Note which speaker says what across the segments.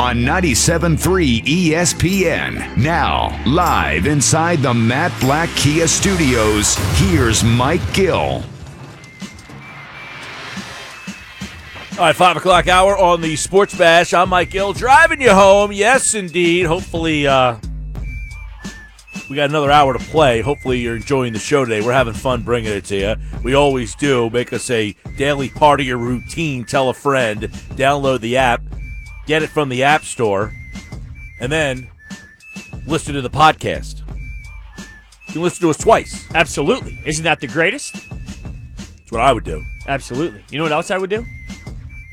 Speaker 1: on 97.3 ESPN. Now, live inside the Matt Blatt Kia Studios, here's Mike Gill.
Speaker 2: All right, five o'clock hour on the Sports Bash. I'm Mike Gill, driving you home. Yes, indeed. Hopefully, uh, we got another hour to play. Hopefully, you're enjoying the show today. We're having fun bringing it to you. We always do. Make us a daily part of your routine. Tell a friend. Download the app. Get it from the App Store, and then listen to the podcast. You can listen to us twice.
Speaker 3: Absolutely. Isn't that the greatest?
Speaker 2: That's what I would do.
Speaker 3: Absolutely. You know what else I would do?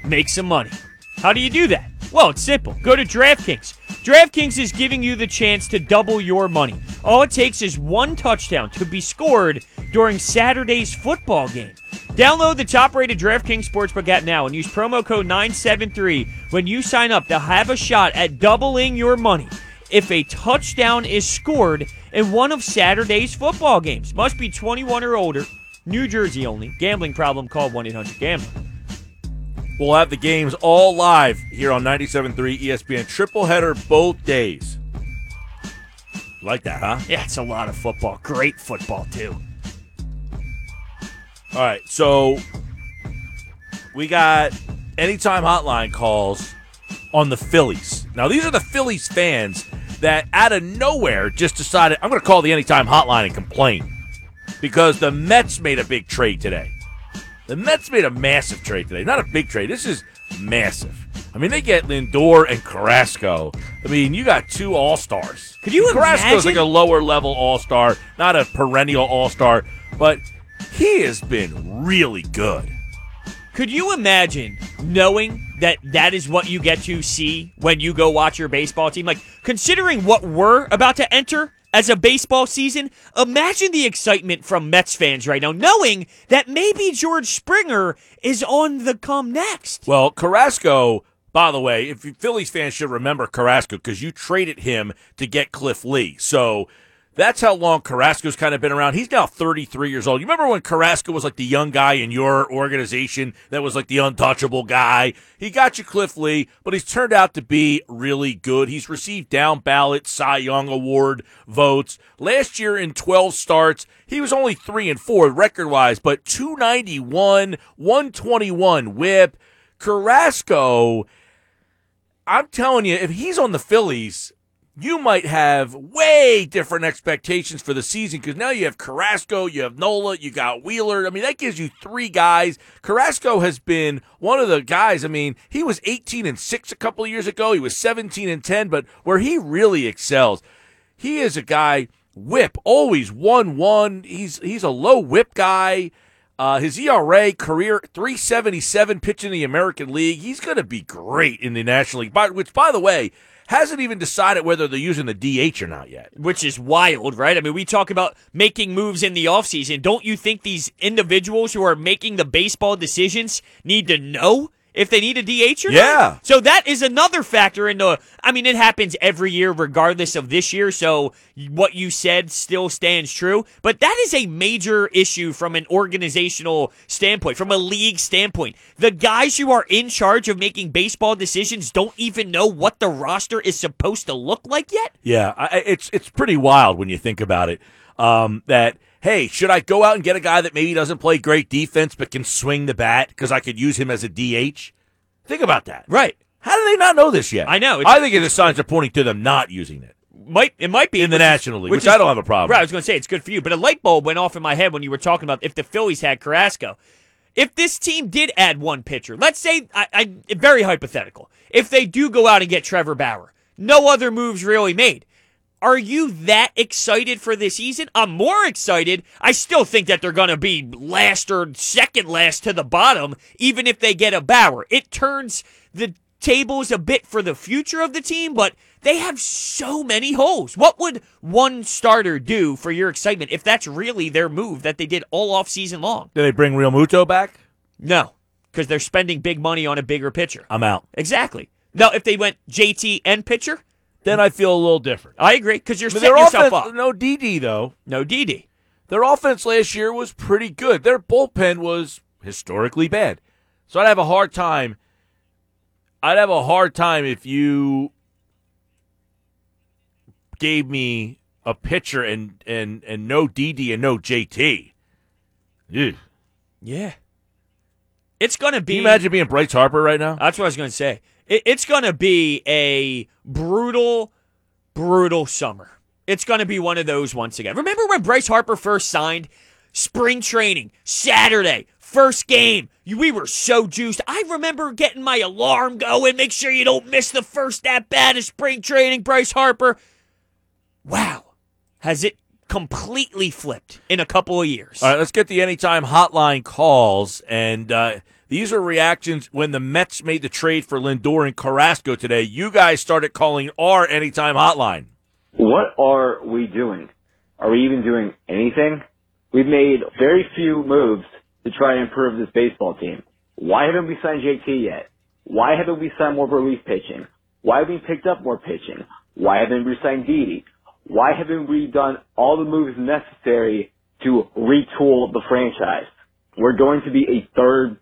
Speaker 3: Make some money. How do you do that? Well, it's simple. Go to DraftKings. DraftKings is giving you the chance to double your money. All it takes is one touchdown to be scored during Saturday's football game. Download the top rated DraftKings Sportsbook app now and use promo code 973 when you sign up to have a shot at doubling your money if a touchdown is scored in one of Saturday's football games. Must be 21 or older. New Jersey only. Gambling problem, call 1 800 Gambler.
Speaker 2: We'll have the games all live here on 97.3 ESPN. Triple header both days. Like that, huh?
Speaker 3: Yeah, it's a lot of football. Great football, too.
Speaker 2: All right, so we got anytime hotline calls on the Phillies. Now, these are the Phillies fans that out of nowhere just decided, I'm going to call the anytime hotline and complain because the Mets made a big trade today. The Mets made a massive trade today. Not a big trade. This is massive. I mean, they get Lindor and Carrasco. I mean, you got two All Stars.
Speaker 3: Could you
Speaker 2: Carrasco's
Speaker 3: imagine?
Speaker 2: like a lower level All Star, not a perennial All Star, but he has been really good.
Speaker 3: Could you imagine knowing that that is what you get to see when you go watch your baseball team? Like, considering what we're about to enter as a baseball season, imagine the excitement from Mets fans right now, knowing that maybe George Springer is on the come next.
Speaker 2: Well, Carrasco, by the way, if Phillies fans should remember Carrasco because you traded him to get Cliff Lee. So that's how long Carrasco's kind of been around. He's now 33 years old. You remember when Carrasco was like the young guy in your organization that was like the untouchable guy? He got you Cliff Lee, but he's turned out to be really good. He's received down ballot Cy Young Award votes. Last year in 12 starts, he was only 3 and 4 record wise, but 291, 121 whip. Carrasco, I'm telling you, if he's on the Phillies, you might have way different expectations for the season because now you have Carrasco, you have Nola, you got Wheeler. I mean, that gives you three guys. Carrasco has been one of the guys. I mean, he was 18 and 6 a couple years ago. He was 17 and 10, but where he really excels, he is a guy whip, always 1 1. He's he's a low whip guy. Uh, his ERA career 377 pitching in the American League. He's going to be great in the National League, by, which, by the way, hasn't even decided whether they're using the DH or not yet.
Speaker 3: Which is wild, right? I mean, we talk about making moves in the offseason. Don't you think these individuals who are making the baseball decisions need to know if they need a DH or
Speaker 2: Yeah.
Speaker 3: not? So that is another factor into I mean, it happens every year regardless of this year, so what you said still stands true, but that is a major issue from an organizational standpoint, from a league standpoint. The guys who are in charge of making baseball decisions don't even know what the roster is supposed to look like yet.
Speaker 2: Yeah, I, I- it's it's pretty wild when you think about it. Um, that hey, should I go out and get a guy that maybe doesn't play great defense but can swing the bat because I could use him as a DH? Think about that.
Speaker 3: Right.
Speaker 2: How do they not know this yet?
Speaker 3: I know,
Speaker 2: I think the signs are pointing to them not using it
Speaker 3: Might it might be
Speaker 2: in the
Speaker 3: which is-
Speaker 2: National League, which, I don't have a problem.
Speaker 3: Right, I was going to say it's good for you, but a light bulb went off in my head when you were talking about if the Phillies had Carrasco. If this team did add one pitcher, let's say, I, I very hypothetical, if they do go out and get Trevor Bauer, no other moves really made. Are you that excited for this season? I'm more excited. I still think that they're going to be last or second last to the bottom, even if they get a Bauer. It turns the tables a bit for the future of the team, but they have so many holes. What would one starter do for your excitement if that's really their move that they did all off season long?
Speaker 2: Do they bring Realmuto back?
Speaker 3: No, because they're spending big money on a bigger pitcher.
Speaker 2: I'm out.
Speaker 3: Exactly. Now, if they went JT and pitcher,
Speaker 2: Then I feel a little different.
Speaker 3: I agree because you're
Speaker 2: But
Speaker 3: setting yourself
Speaker 2: offense,
Speaker 3: up.
Speaker 2: no Didi though.
Speaker 3: No Didi.
Speaker 2: Their offense last year was pretty good. Their bullpen was historically bad. So I'd have a hard time. I'd have a hard time if you gave me a pitcher and and and no Didi and no JT. Ew.
Speaker 3: Yeah. It's going to be.
Speaker 2: Can you imagine being Bryce Harper right now?
Speaker 3: That's what I was going to say. It, it's going to be a brutal, brutal summer. It's going to be one of those once again. Remember when Bryce Harper first signed? Spring training, Saturday, first game. We were so juiced. I remember getting my alarm going. Make sure you don't miss the first at bat of spring training, Bryce Harper. Wow. Has it completely flipped in a couple of years?
Speaker 2: All right, let's get the anytime hotline calls. And uh, these are reactions when the Mets made the trade for Lindor and Carrasco today. You guys started calling our anytime hotline.
Speaker 4: What are we doing? Are we even doing anything? We've made very few moves to try and improve this baseball team. Why haven't we signed JT yet? Why haven't we signed more relief pitching? Why haven't we picked up more pitching? Why haven't we signed Didi? Why haven't we done all the moves necessary to retool the franchise? We're going to be a third,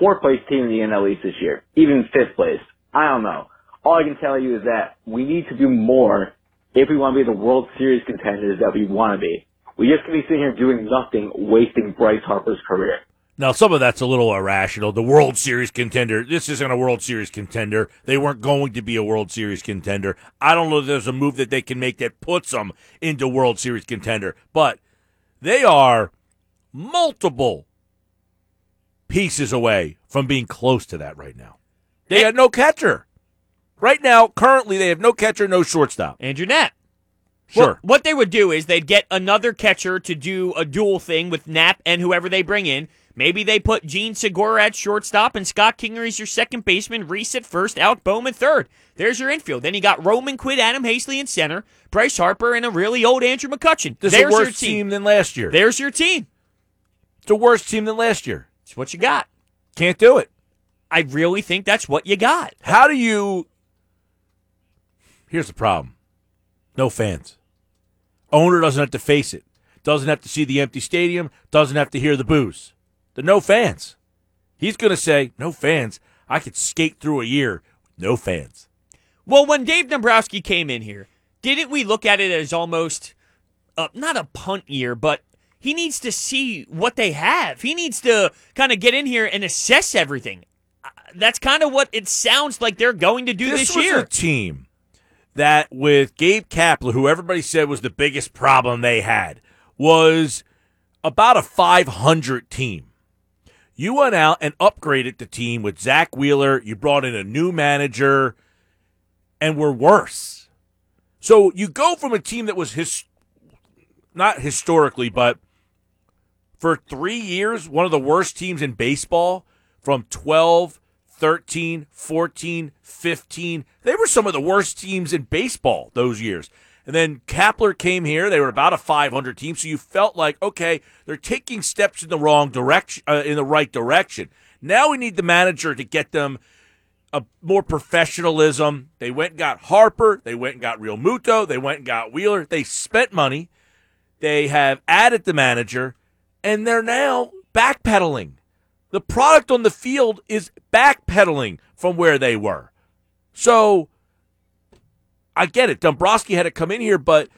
Speaker 4: fourth place team in the NL East this year, even fifth place. I don't know. All I can tell you is that we need to do more if we want to be the World Series contenders that we want to be. We just can be sitting here doing nothing, wasting Bryce Harper's career.
Speaker 2: Now, some of that's a little irrational. The World Series contender. This isn't a World Series contender. They weren't going to be a World Series contender. I don't know if there's a move that they can make that puts them into World Series contender, but they are multiple pieces away from being close to that right now. They had no catcher. Right now, currently, they have no catcher, no shortstop.
Speaker 3: Andrew Knapp.
Speaker 2: Sure.
Speaker 3: Well, what they would do is they'd get another catcher to do a dual thing with Knapp and whoever they bring in. Maybe they put Jean Segura at shortstop and Scott Kingery's your second baseman, Rhys at first, Alec Bowman third. There's your infield. Then you got Roman Quinn, Adam Haseley in center, Bryce Harper, and a really old Andrew McCutchen.
Speaker 2: This
Speaker 3: There's
Speaker 2: is a
Speaker 3: your
Speaker 2: worse
Speaker 3: team.
Speaker 2: team than last year.
Speaker 3: There's your team.
Speaker 2: It's a worse team than last year.
Speaker 3: It's what you got.
Speaker 2: Can't do it.
Speaker 3: I really think that's what you got.
Speaker 2: How do you? Here's the problem: no fans. Owner doesn't have to face it. Doesn't have to see the empty stadium. Doesn't have to hear the boos. The no fans. He's going to say, "No fans. I could skate through a year with no fans."
Speaker 3: Well, when Dave Dombrowski came in here, didn't we look at it as almost uh, not a punt year, but he needs to see what they have. He needs to kind of get in here and assess everything. Uh, That's kind of what it sounds like they're going to do
Speaker 2: This,
Speaker 3: this,
Speaker 2: was
Speaker 3: year.
Speaker 2: a team that, with Gabe Kapler, who everybody said was the biggest problem they had, was about a 500 team. You went out and upgraded the team with Zach Wheeler. You brought in a new manager, and were worse. So you go from a team that was his, not historically, but for three years, one of the worst teams in baseball from 12, 13, 14, 15. They were some of the worst teams in baseball those years. And then Kapler came here. They were about a 500 team, so you felt like, okay, they're taking steps in the wrong direction, uh, in the right direction. Now we need the manager to get them a more professionalism. They went and got Harper. They went and got Realmuto. They went and got Wheeler. They spent money. They have added the manager, and they're now backpedaling. The product on the field is backpedaling from where they were. So I get it. Dombrowski had to come in here, but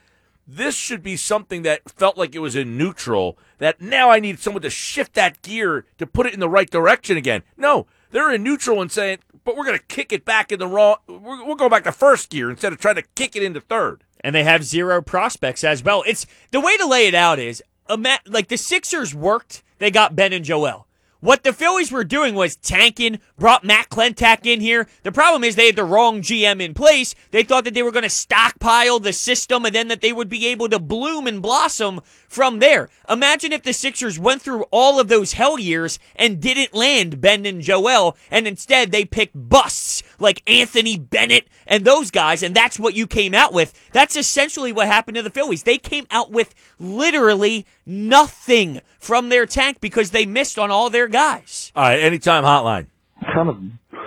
Speaker 2: this should be something that felt like it was in neutral. That now I need someone to shift that gear to put it in the right direction again. No, they're in neutral and saying, but we're going to kick it back in the wrong. We're, we're going back to first gear instead of trying to kick it into third.
Speaker 3: and they have zero prospects as well. It's the way to lay it out is like the Sixers worked. They got Ben and Joel. What the Phillies were doing was tanking, brought Matt Klentak in here. The problem is they had the wrong GM in place. They thought that they were going to stockpile the system and then that they would be able to bloom and blossom from there. Imagine if the Sixers went through all of those hell years and didn't land Ben and Joel, and instead they picked busts like Anthony Bennett and those guys, and that's what you came out with. That's essentially what happened to the Phillies. They came out with literally nothing from their tank because they missed on all their guys.
Speaker 2: All right, anytime hotline.
Speaker 5: kind of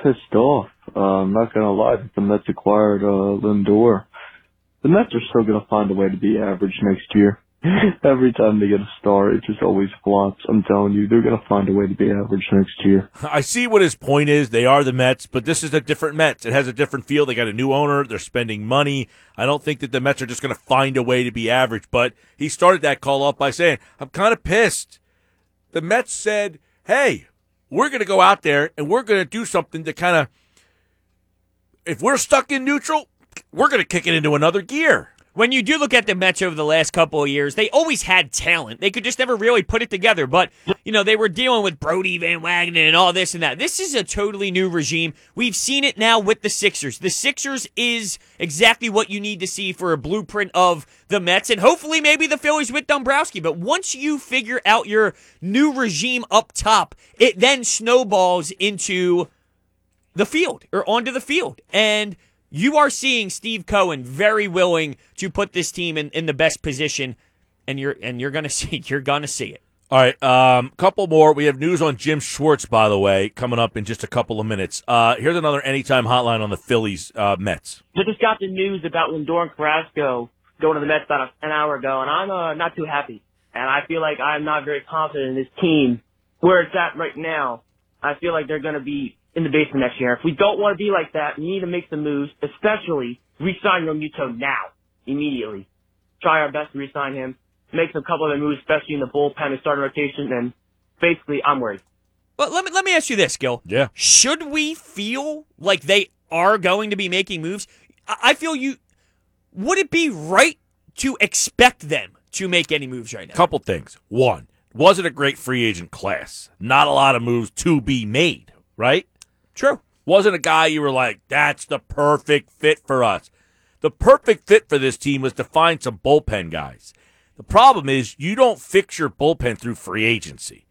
Speaker 5: pissed off. Uh, I'm not gonna lie that the Mets acquired uh, Lindor. The Mets are still gonna find a way to be average next year. Every time they get a star, it just always flops. I'm telling you, they're gonna find a way to be average next year.
Speaker 2: I see what his point is. They are the Mets, but this is a different Mets. It has a different feel. They got a new owner. They're spending money. I don't think that the Mets are just going to find a way to be average. But he started that call off by saying, I'm kind of pissed. The Mets said, hey, we're going to go out there and we're going to do something to kind of, if we're stuck in neutral, we're going to kick it into another gear.
Speaker 3: When you do look at the Mets over the last couple of years, they always had talent. They could just never really put it together. But, you know, they were dealing with Brodie Van Wagenen and all this and that. This is a totally new regime. We've seen it now with the Sixers. The Sixers is exactly what you need to see for a blueprint of the Mets and hopefully maybe the Phillies with Dombrowski. But once you figure out your new regime up top, it then snowballs into the field or onto the field. And you are seeing Steve Cohen very willing to put this team in, in the best position, and you're and you're gonna see you're gonna see it.
Speaker 2: All right, um, couple more. We have news on Jim Schwartz, by the way, coming up in just a couple of minutes. Uh, here's another anytime hotline on the Phillies uh, Mets.
Speaker 6: I just got the news about Lindor and Carrasco going to the Mets about an hour ago, and I'm uh, not too happy. And I feel like I'm not very confident in this team where it's at right now. I feel like they're going to be in the basement next year. If we don't want to be like that, we need to make some moves, especially re-sign Realmuto now, immediately. Try our best to re-sign him, make some couple of moves, especially in the bullpen and starting rotation, and basically, I'm worried.
Speaker 3: But let me let me ask you this, Gil.
Speaker 2: Yeah.
Speaker 3: Should we feel like they are going to be making moves? I I feel you. Would it be right to expect them to make any moves right now?
Speaker 2: Couple things. One, wasn't a great free agent class. Not a lot of moves to be made, right?
Speaker 3: True.
Speaker 2: Wasn't a guy you were like, that's the perfect fit for us. The perfect fit for this team was to find some bullpen guys. The problem is you don't fix your bullpen through free agency.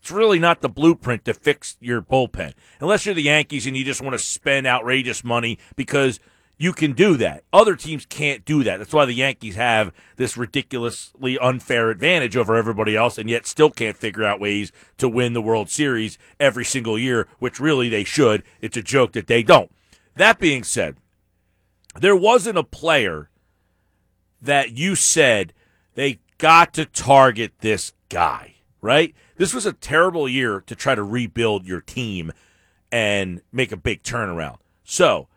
Speaker 2: It's really not the blueprint to fix your bullpen. Unless you're the Yankees and you just want to spend outrageous money because you can do that. Other teams can't do that. That's why the Yankees have this ridiculously unfair advantage over everybody else and yet still can't figure out ways to win the World Series every single year, which really they should. It's a joke that they don't. That being said, there wasn't a player that you said they got to target this guy, right? This was a terrible year to try to rebuild your team and make a big turnaround. So,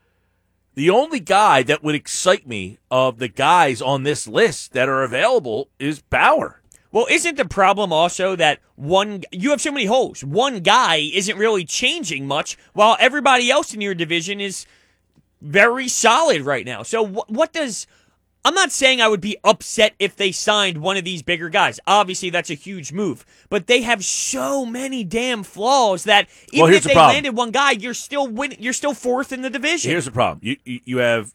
Speaker 2: the only guy that would excite me of the guys on this list that are available is Bauer.
Speaker 3: Well, isn't the problem also that one you have so many holes? One guy isn't really changing much, while everybody else in your division is very solid right now. So wh- what does I'm not saying I would be upset if they signed one of these bigger guys. Obviously, that's a huge move, but they have so many damn flaws that even
Speaker 2: Well,
Speaker 3: if
Speaker 2: the
Speaker 3: they
Speaker 2: problem.
Speaker 3: landed one guy, you're still win- You're still fourth in the division.
Speaker 2: Here's the problem. You, you you have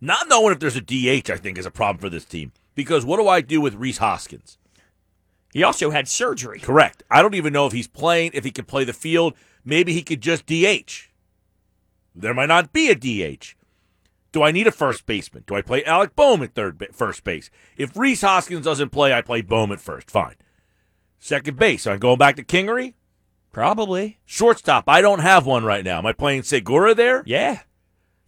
Speaker 2: not knowing if there's a DH, I think, is a problem for this team. Because what do I do with Rhys Hoskins?
Speaker 3: he also had surgery.
Speaker 2: Correct. I don't even know if he's playing, if he could play the field. Maybe he could just DH. There might not be a DH. Do I need a first baseman? Do I play Alec Bohm at third, ba- first base? If Rhys Hoskins doesn't play, I play Bohm at first. Fine. Second base. I'm going back to Kingery.
Speaker 3: Probably.
Speaker 2: Shortstop. I don't have one right now. Am I playing Segura there?
Speaker 3: Yeah.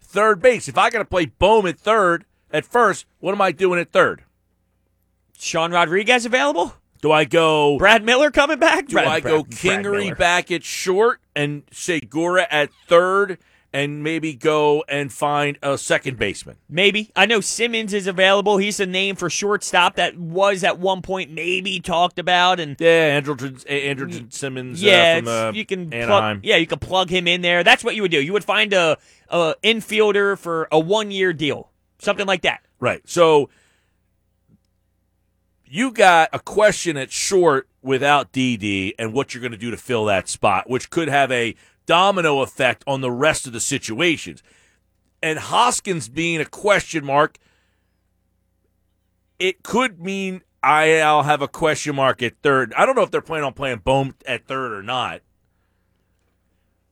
Speaker 2: Third base. If I got to play Bohm at third, at first, what am I doing at third?
Speaker 3: Sean Rodriguez available?
Speaker 2: Do I go?
Speaker 3: Brad Miller coming back?
Speaker 2: Do
Speaker 3: Brad-
Speaker 2: I go
Speaker 3: Brad- Brad
Speaker 2: Kingery
Speaker 3: Miller.
Speaker 2: back at short and Segura at third, and maybe go and find a second baseman?
Speaker 3: Maybe. I know Simmons is available. He's a name for shortstop that was at one point maybe talked about and
Speaker 2: Yeah, Andrelton, Andrelton Simmons.
Speaker 3: yeah,
Speaker 2: uh, from uh,
Speaker 3: you can
Speaker 2: Anaheim.
Speaker 3: Plug, yeah, you can plug him in there. That's what you would do. You would find a, a infielder for a one year deal, something like that.
Speaker 2: Right. So you got a question at short without Didi and what you're going to do to fill that spot, which could have a domino effect on the rest of the situations. And Hoskins being a question mark, it could mean I'll have a question mark at third. I don't know if they're planning on playing Bohm at third or not.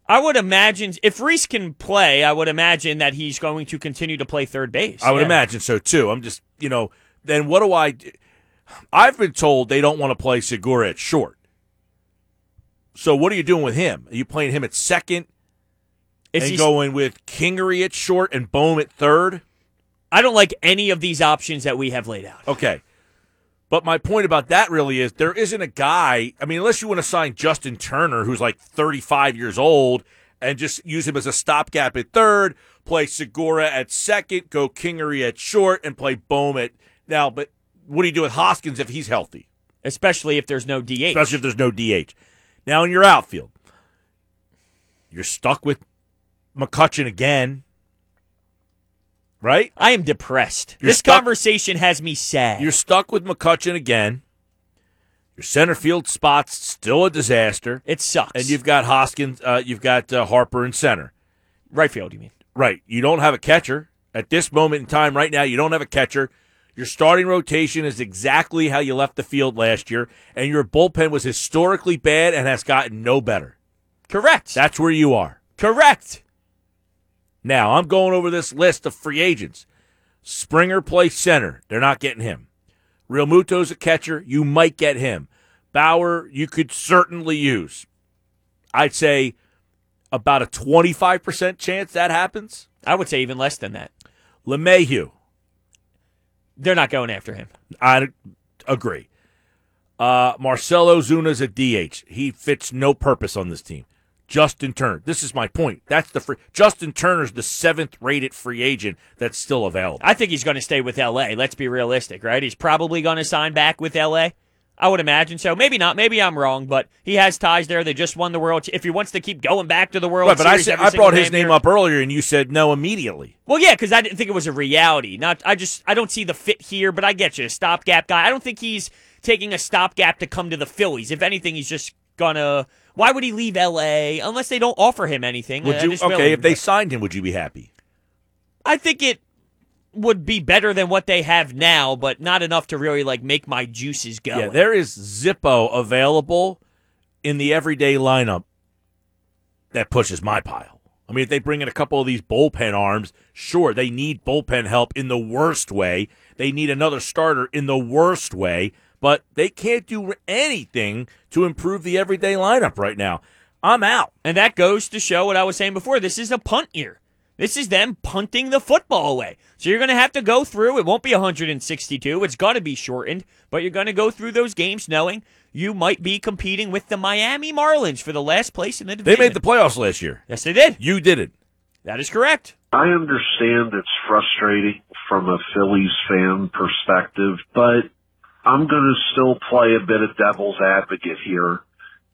Speaker 3: I would imagine if Rhys can play, I would imagine that he's going to continue to play third base.
Speaker 2: I would
Speaker 3: Yeah.
Speaker 2: imagine so too. I'm just, you know, then what do I do? I've been told they don't want to play Segura at short. So what are you doing with him? Are you playing him at second
Speaker 3: Is
Speaker 2: and
Speaker 3: he-
Speaker 2: going with Kingery at short and Bohm at third?
Speaker 3: I don't like any of these options that we have laid out.
Speaker 2: Okay. But my point about that really is there isn't a guy. I mean, unless you want to sign Justin Turner, who's like 35 years old, and just use him as a stopgap at third, play Segura at second, go Kingery at short, and play Bohm at now. But what do you do with Hoskins if he's healthy?
Speaker 3: Especially if there's no DH.
Speaker 2: Especially if there's no DH. Now in your outfield, you're stuck with McCutchen again. Right?
Speaker 3: I am depressed.
Speaker 2: You're
Speaker 3: this
Speaker 2: stuck-
Speaker 3: conversation has me sad.
Speaker 2: You're stuck with McCutchen again. Your center field spot's still a disaster.
Speaker 3: it sucks.
Speaker 2: And you've got Hoskins, uh, you've got uh, Harper in center.
Speaker 3: right field, you mean?
Speaker 2: Right. You don't have a catcher. At this moment in time, right now, you don't have a catcher. Your starting rotation is exactly how you left the field last year, and your bullpen was historically bad and has gotten no better.
Speaker 3: Correct.
Speaker 2: That's where you are.
Speaker 3: correct.
Speaker 2: Now, I'm going over this list of free agents. Springer plays center. They're not getting him. Realmuto's a catcher. You might get him. Bauer, you could certainly use. I'd say about a 25% chance that happens.
Speaker 3: I would say even less than that.
Speaker 2: LeMahieu,
Speaker 3: They're not going after him.
Speaker 2: I agree. Uh, Marcell Ozuna's a DH. He fits no purpose on this team. Justin Turner. This is my point. That's the free. Justin Turner's the seventh rated free agent that's still available.
Speaker 3: I think he's going to stay with LA. Let's be realistic, right? He's probably going to sign back with LA. I would imagine so. Maybe not. Maybe I'm wrong, but he has ties there. They just won the World. If he wants to keep going back to the World
Speaker 2: Right, but I said I brought his name
Speaker 3: year-
Speaker 2: up earlier, and you said no immediately.
Speaker 3: Well, yeah, because I didn't think it was a reality. Not, I just, I don't see the fit here, but I get you, a stopgap guy. I don't think he's taking a stopgap to come to the Phillies. If anything, he's just gonna. Why would he leave L.A. unless they don't offer him anything?
Speaker 2: Would you? Okay, if they signed him, would you be happy?
Speaker 3: I think it would be better than what they have now, but not enough to really like make my juices go.
Speaker 2: Yeah, there is Zippo available in the everyday lineup that pushes my pile. I mean, if they bring in a couple of these bullpen arms, sure, they need bullpen help in the worst way. They need another starter in the worst way, but they can't do anything to improve the everyday lineup right now. I'm out.
Speaker 3: And that goes to show what I was saying before. This is a punt year. This is them punting the football away. So you're going to have to go through. It won't be 162. It's going to be shortened, but you're going to go through those games knowing you might be competing with the Miami Marlins for the last place in the division.
Speaker 2: They made the playoffs last year.
Speaker 3: yes, they did.
Speaker 2: You did it.
Speaker 3: That is correct.
Speaker 7: I understand it's frustrating from a Phillies fan perspective, but I'm going to still play a bit of devil's advocate here.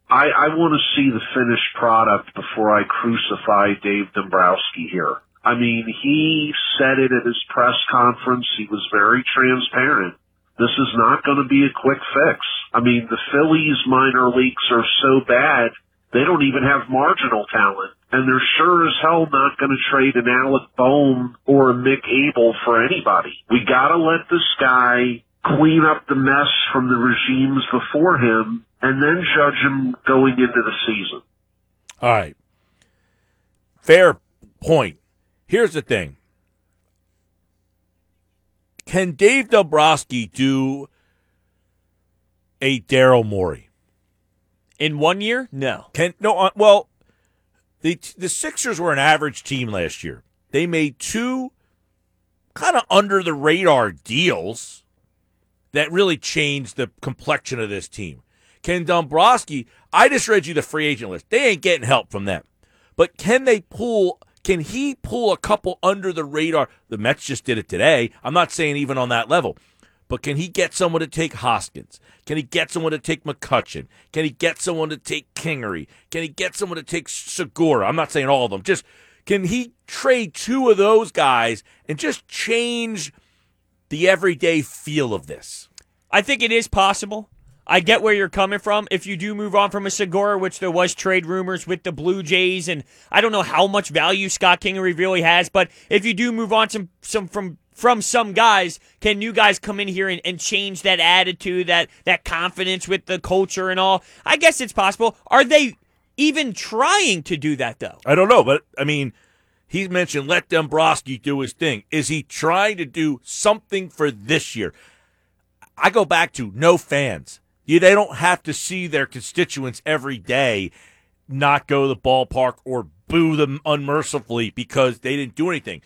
Speaker 7: I, I want to see the finished product before I crucify Dave Dombrowski here. I mean, he said it at his press conference. He was very transparent. This is not going to be a quick fix. I mean, the Phillies minor leagues are so bad, they don't even have marginal talent. And they're sure as hell not going to trade an Alec Bohm or a Mick Abel for anybody. We got to let this guy clean up the mess from the regimes before him and then judge him going into the season.
Speaker 2: All right. Fair point. Here's the thing. Can Dave Dombrowski do a Daryl Morey?
Speaker 3: In one year? No.
Speaker 2: Can no? Uh, well, the the Sixers were an average team last year. They made two kind of under the radar deals that really changed the complexion of this team. Can Dombrowski? I just read you the free agent list. They ain't getting help from them. But can they pull? Can he pull a couple under the radar? The Mets just did it today. I'm not saying even on that level. But can he get someone to take Hoskins? Can he get someone to take McCutchen? Can he get someone to take Kingery? Can he get someone to take Segura? I'm not saying all of them. Just can he trade two of those guys and just change the everyday feel of this?
Speaker 3: I think it is possible. I get where you're coming from. If you do move on from a Segura, which there was trade rumors with the Blue Jays, and I don't know how much value Scott Kingery really has, but if you do move on some some from from some guys, can new guys come in here and, and change that attitude, that that confidence with the culture and all? I guess it's possible. Are they even trying to do that though?
Speaker 2: I don't know, but I mean, he mentioned let Dombrowski do his thing. Is he trying to do something for this year? I go back to no fans. You, they don't have to see their constituents every day not go to the ballpark or boo them unmercifully because they didn't do anything.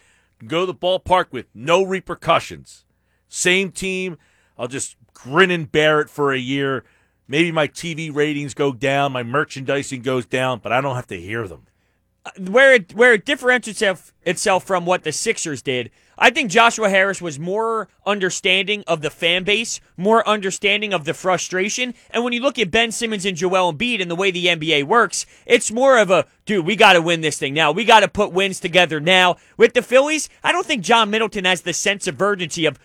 Speaker 2: Go to the ballpark with no repercussions. Same team. I'll just grin and bear it for a year. Maybe my TV ratings go down, my merchandising goes down, but I don't have to hear them.
Speaker 3: Where it where it differentiates itself, itself from what the Sixers did. I think Joshua Harris was more understanding of the fan base, more understanding of the frustration. And when you look at Ben Simmons and Joel Embiid and the way the NBA works, it's more of a dude, we got to win this thing now. We got to put wins together now. With the Phillies, I don't think John Middleton has the sense of urgency of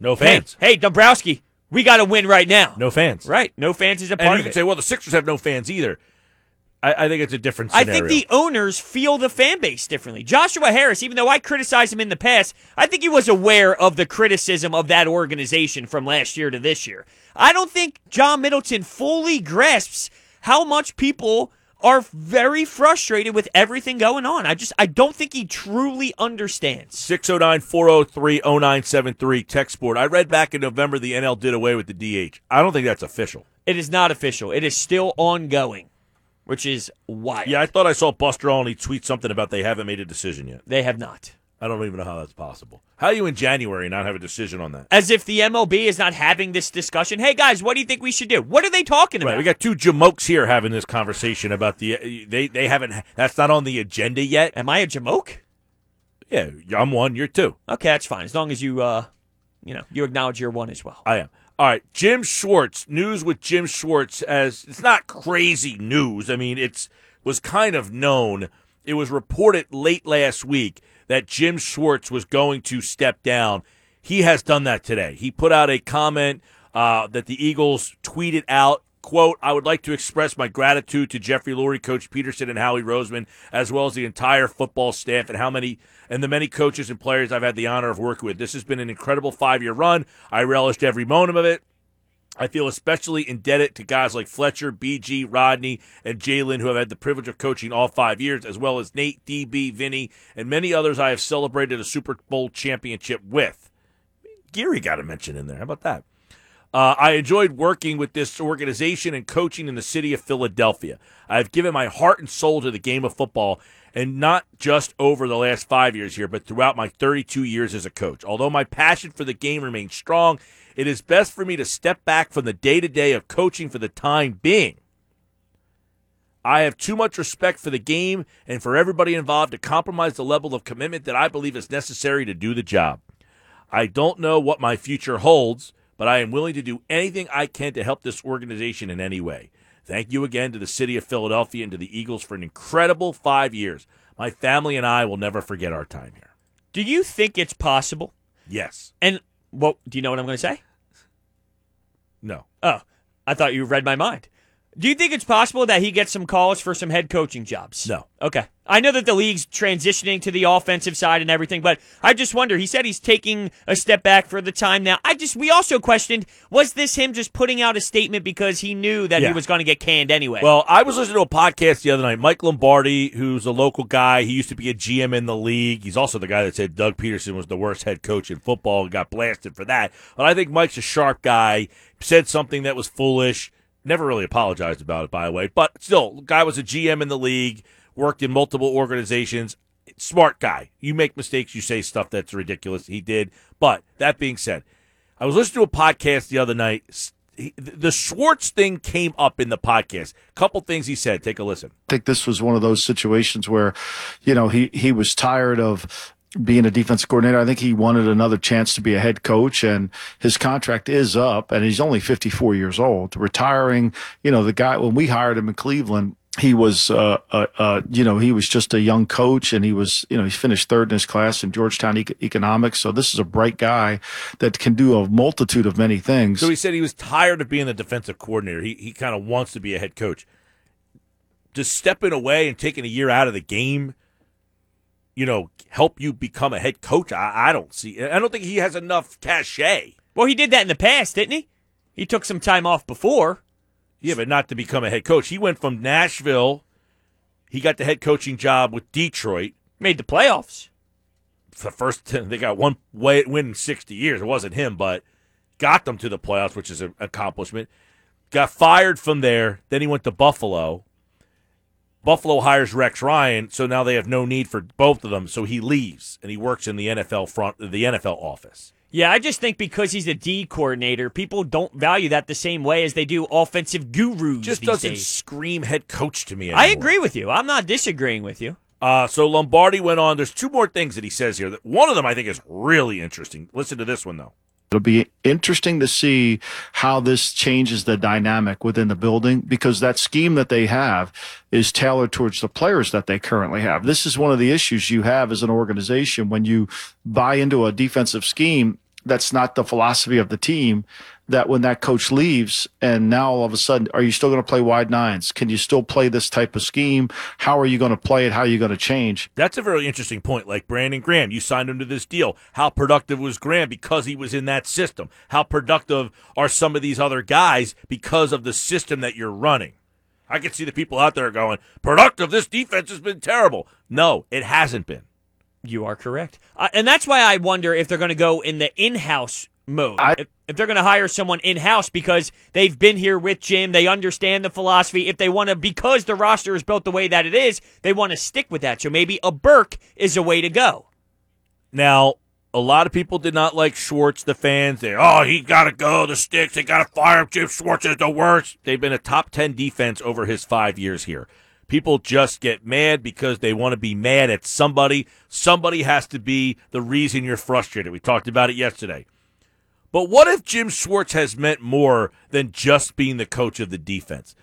Speaker 2: No fans.
Speaker 3: hey, Dombrowski, we got to win right now.
Speaker 2: No fans.
Speaker 3: Right, no fans is a
Speaker 2: And
Speaker 3: part
Speaker 2: you can say, well, the Sixers have no fans either. I, I think it's a different
Speaker 3: I think the owners feel the fan base differently. Joshua Harris, even though I criticized him in the past, I think he was aware of the criticism of that organization from last year to this year. I don't think John Middleton fully grasps how much people are very frustrated with everything going on. I just I don't think he truly understands.
Speaker 2: 609 403 0973 text board. I read back in November the NL did away with the DH. I don't think that's official.
Speaker 3: It is not official. It is still ongoing, which is wild.
Speaker 2: Yeah, I thought I saw Buster Olney tweet something about they haven't made a decision yet.
Speaker 3: They have not.
Speaker 2: I don't even know how that's possible. How are you in January not have a decision on that?
Speaker 3: As if the MLB is not having this discussion. Hey guys, what do you think we should do? What are they talking about?
Speaker 2: Right, we got two jamokes here having this conversation about the they they haven't that's not on the agenda yet.
Speaker 3: Am I a jamoke?
Speaker 2: Yeah, I'm one, you're two.
Speaker 3: Okay, that's fine. As long as you, uh, you know, you acknowledge you're one as well.
Speaker 2: I am. All right, Jim Schwartz. News with Jim Schwartz as it's not crazy news. I mean, it's was kind of known. It was reported late last week that Jim Schwartz was going to step down. He has done that today. He put out a comment uh, that the Eagles tweeted out. Quote, I would like to express my gratitude to Jeffrey Lurie, Coach Pederson, and Howie Roseman, as well as the entire football staff and how many and the many coaches and players I've had the honor of working with. This has been an incredible five year run. I relished every moment of it. I feel especially indebted to guys like Fletcher, BG, Rodney, and Jalen, who have had the privilege of coaching all five years, as well as Nate, DB, Vinny, and many others I have celebrated a Super Bowl championship with. Geary got a mention in there. How about that? Uh, I enjoyed working with this organization and coaching in the city of Philadelphia. I've given my heart and soul to the game of football, and not just over the last five years here, but throughout my 32 years as a coach. Although my passion for the game remains strong, it is best for me to step back from the day to day of coaching for the time being. I have too much respect for the game and for everybody involved to compromise the level of commitment that I believe is necessary to do the job. I don't know what my future holds, but I am willing to do anything I can to help this organization in any way. Thank you again to the city of Philadelphia and to the Eagles for an incredible five years. My family and I will never forget our time here.
Speaker 3: Do you think it's possible?
Speaker 2: Yes.
Speaker 3: And well, do you know what I'm going to say?
Speaker 2: No.
Speaker 3: Oh, I thought you read my mind. Do you think it's possible that he gets some calls for some head coaching jobs?
Speaker 2: No.
Speaker 3: Okay. I know that the league's transitioning to the offensive side and everything, but I just wonder. He said he's taking a step back for the time now. I just, we also questioned was this him just putting out a statement because he knew that
Speaker 2: Yeah.
Speaker 3: he was going to get canned anyway?
Speaker 2: Well, I was listening to a podcast the other night. Mike Lombardi, who's a local guy, he used to be a GM in the league. He's also the guy that said Doug Pederson was the worst head coach in football and got blasted for that. But I think Mike's a sharp guy. Said something that was foolish. Never really apologized about it, by the way. But still, guy was a GM in the league, worked in multiple organizations. Smart guy. You make mistakes, you say stuff that's ridiculous. He did. But that being said, I was listening to a podcast the other night. The Schwartz thing came up in the podcast. A Couple things he said. Take a listen.
Speaker 8: I think this was one of those situations where, you know, he, he was tired of being a defensive coordinator. I think he wanted another chance to be a head coach and his contract is up and he's only 54 years old. Retiring, you know, the guy, when we hired him in Cleveland, he was, uh, uh, uh, you know, he was just a young coach and he was, you know, he's finished third in his class in Georgetown Eco- economics. So this is a bright guy that can do a multitude of many things.
Speaker 2: So he said he was tired of being the defensive coordinator. He he kind of wants to be a head coach. Just stepping away and taking a year out of the game, you know, help you become a head coach. I, I don't see. I don't think he has enough cachet.
Speaker 3: well, he did that in the past, didn't he? He took some time off before.
Speaker 2: Yeah, but not to become a head coach. He went from Nashville. He got the head coaching job with Detroit.
Speaker 3: Made the playoffs.
Speaker 2: The first, they got one way win in sixty years. It wasn't him, but got them to the playoffs, which is an accomplishment. Got fired from there. Then he went to Buffalo. Buffalo hires Rex Ryan, so now they have no need for both of them. So he leaves and he works in the NFL front, the NFL office.
Speaker 3: Yeah, I just think because he's a D coordinator, people don't value that the same way as they do offensive gurus.
Speaker 2: Just doesn't
Speaker 3: days.
Speaker 2: scream head coach to me. Anymore.
Speaker 3: I agree with you. I'm not disagreeing with you.
Speaker 2: Uh, so Lombardi went on. There's two more things that he says here. That one of them I think is really interesting. Listen to this one though.
Speaker 8: It'll be interesting to see how this changes the dynamic within the building because that scheme that they have is tailored towards the players that they currently have. This is one of the issues you have as an organization when you buy into a defensive scheme that's not the philosophy of the team that when that coach leaves and now all of a sudden are you still going to play wide nines can you still play this type of scheme how are you going to play it how are you going to change
Speaker 2: That's a very interesting point. Like Brandon Graham, you signed him to this deal. How productive was Graham because he was in that system? How productive are some of these other guys because of the system that you're running? I can see the people out there going, productive, this defense has been terrible. No, it hasn't been.
Speaker 3: You are correct. Uh, and that's why I wonder if they're going to go in the in house mode.
Speaker 8: I-
Speaker 3: if, if they're going to hire someone in house because they've been here with Jim, they understand the philosophy. If they want to, because the roster is built the way that it is, they want to stick with that. So maybe a Burke is a way to go.
Speaker 2: Now, a lot of people did not like Schwartz, the fans. They, oh, he got to go. The sticks, they got to fire him. Jim Schwartz is the worst. They've been a top 10 defense over his five years here. People just get mad because they want to be mad at somebody. Somebody has to be the reason you're frustrated. We talked about it yesterday. But what if Jim Schwartz has meant more than just being the coach of the defense?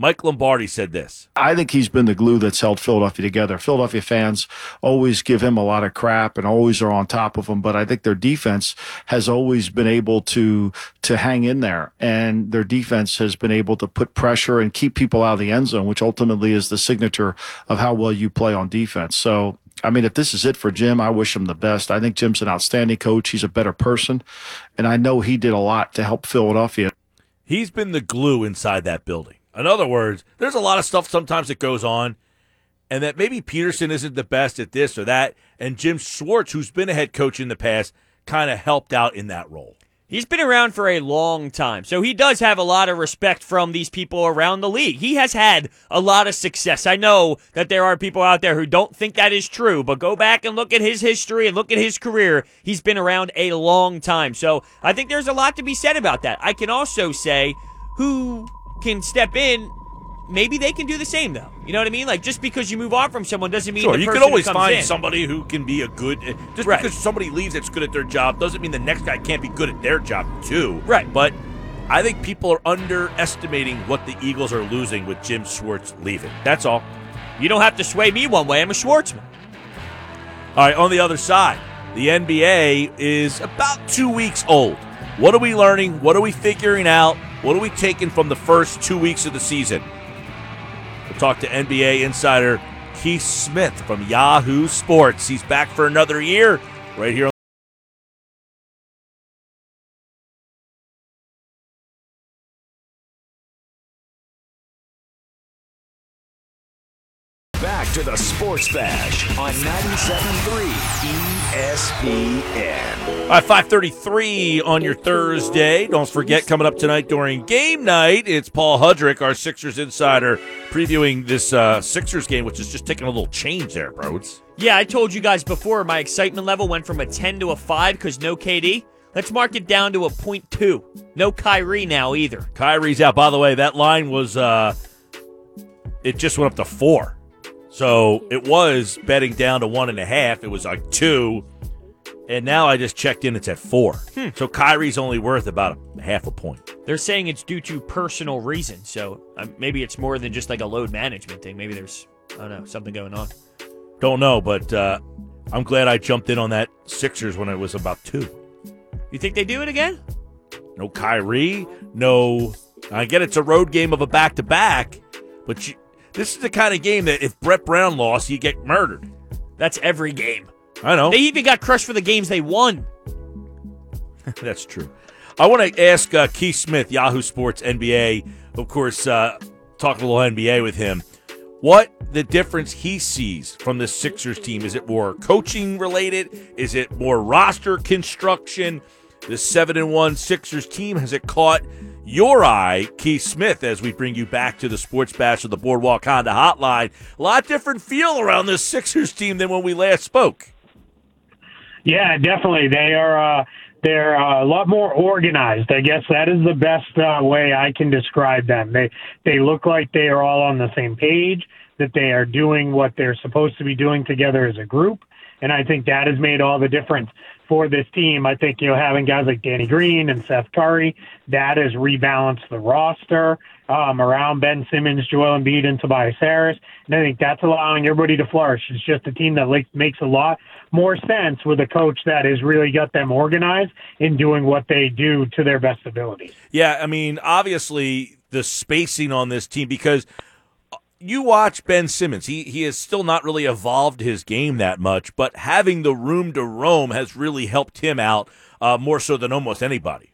Speaker 2: Mike Lombardi said this.
Speaker 8: I think he's been the glue that's held Philadelphia together. Philadelphia fans always give him a lot of crap and always are on top of him, but I think their defense has always been able to to hang in there, and their defense has been able to put pressure and keep people out of the end zone, which ultimately is the signature of how well you play on defense. So. I mean, if this is it for Jim, I wish him the best. I think Jim's an outstanding coach. He's a better person. And I know he did a lot to help Philadelphia.
Speaker 2: He's been the glue inside that building. In other words, there's a lot of stuff sometimes that goes on, and that maybe Pederson isn't the best at this or that, and Jim Schwartz, who's been a head coach in the past, kind of helped out in that role.
Speaker 3: He's been around for a long time, so he does have a lot of respect from these people around the league. He has had a lot of success. I know that there are people out there who don't think that is true, but go back and look at his history and look at his career. He's been around a long time, so I think there's a lot to be said about that. I can also say who can step in. Maybe they can do the same, though. You know what I mean? Like just because you move on from someone doesn't mean
Speaker 2: Sure, you can always find
Speaker 3: in.
Speaker 2: somebody who can be a good. Eh, just
Speaker 3: Right.
Speaker 2: because somebody leaves that's good at their job doesn't mean the next guy can't be good at their job too.
Speaker 3: Right.
Speaker 2: But I think people are underestimating what the Eagles are losing with Jim Schwartz leaving. That's all.
Speaker 3: You don't have to sway me one way. I'm a Schwartzman.
Speaker 2: All right, on the other side, the NBA is about two weeks old. What are we learning? What are we figuring out? What are we taking from the first two weeks of the season? We'll talk to NBA insider Keith Smith from Yahoo Sports. He's back for another year right here.
Speaker 1: To the Sports Bash on 97.3 ESPN.
Speaker 2: All right, 533 on your Thursday. Don't forget, coming up tonight during game night, it's Paul Hudrick, our Sixers insider, previewing this uh, Sixers game, which is just taking a little change there, Brodes.
Speaker 3: Yeah, I told you guys before my excitement level went from a 10 to a 5 because no KD. Let's mark it down to a point two. No Kyrie now either.
Speaker 2: Kyrie's out. By the way, that line was, uh, it just went up to four. So it was betting down to one and a half. It was like two. And now I just checked in, it's at four. So Kyrie's only worth about a half a point.
Speaker 3: They're saying it's due to personal reasons, so uh, maybe it's more than just like a load management thing. Maybe there's, I don't know, something going on.
Speaker 2: Don't know, but uh, I'm glad I jumped in on that Sixers when it was about two.
Speaker 3: You think they do it again?
Speaker 2: No Kyrie, no. I get it's a road game of a back to back, but you, this is the kind of game that if Brett Brown lost, you get murdered.
Speaker 3: That's every game.
Speaker 2: I know.
Speaker 3: They even got crushed for the games they won.
Speaker 2: That's true. I want to ask uh, Keith Smith, Yahoo Sports NBA, of course, uh, talk a little NBA with him. What the difference he sees from the Sixers team? Is it more coaching related? Is it more roster construction? The seven and one Sixers team has it caught your eye, Keith Smith, as we bring you back to the Sports Bash of the Boardwalk Honda Hotline. A lot different feel around this Sixers team than when we last spoke.
Speaker 9: Yeah, definitely. They are. Uh, they're uh, a lot more organized. I guess that is the best uh, way I can describe them. They they look like they are all on the same page. That they are doing what they're supposed to be doing together as a group, and I think that has made all the difference for this team. I think, you know, having guys like Danny Green and Seth Curry, that has rebalanced the roster um, around Ben Simmons, Joel Embiid, and Tobias Harris. And I think that's allowing everybody to flourish. It's just a team that makes a lot more sense with a coach that has really got them organized in doing what they do to their best ability.
Speaker 2: Yeah, I mean, obviously the spacing on this team because – you watch Ben Simmons. He he has still not really evolved his game that much, but having the room to roam has really helped him out uh, more so than almost anybody.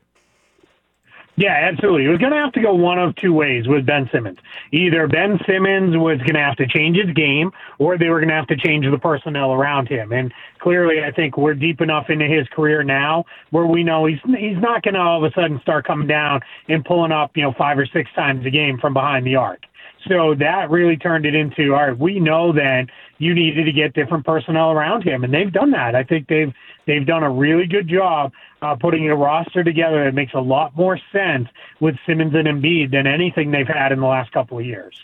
Speaker 9: Yeah, absolutely. It was going to have to go one of two ways with Ben Simmons. Either Ben Simmons was going to have to change his game, or they were going to have to change the personnel around him. And clearly, I think we're deep enough into his career now where we know he's he's not going to all of a sudden start coming down and pulling up, you know, five or six times a game from behind the arc. So that really turned it into, all right, we know then you needed to get different personnel around him, and they've done that. I think they've they've done a really good job uh, putting a roster together that makes a lot more sense with Simmons and Embiid than anything they've had in the last couple of years.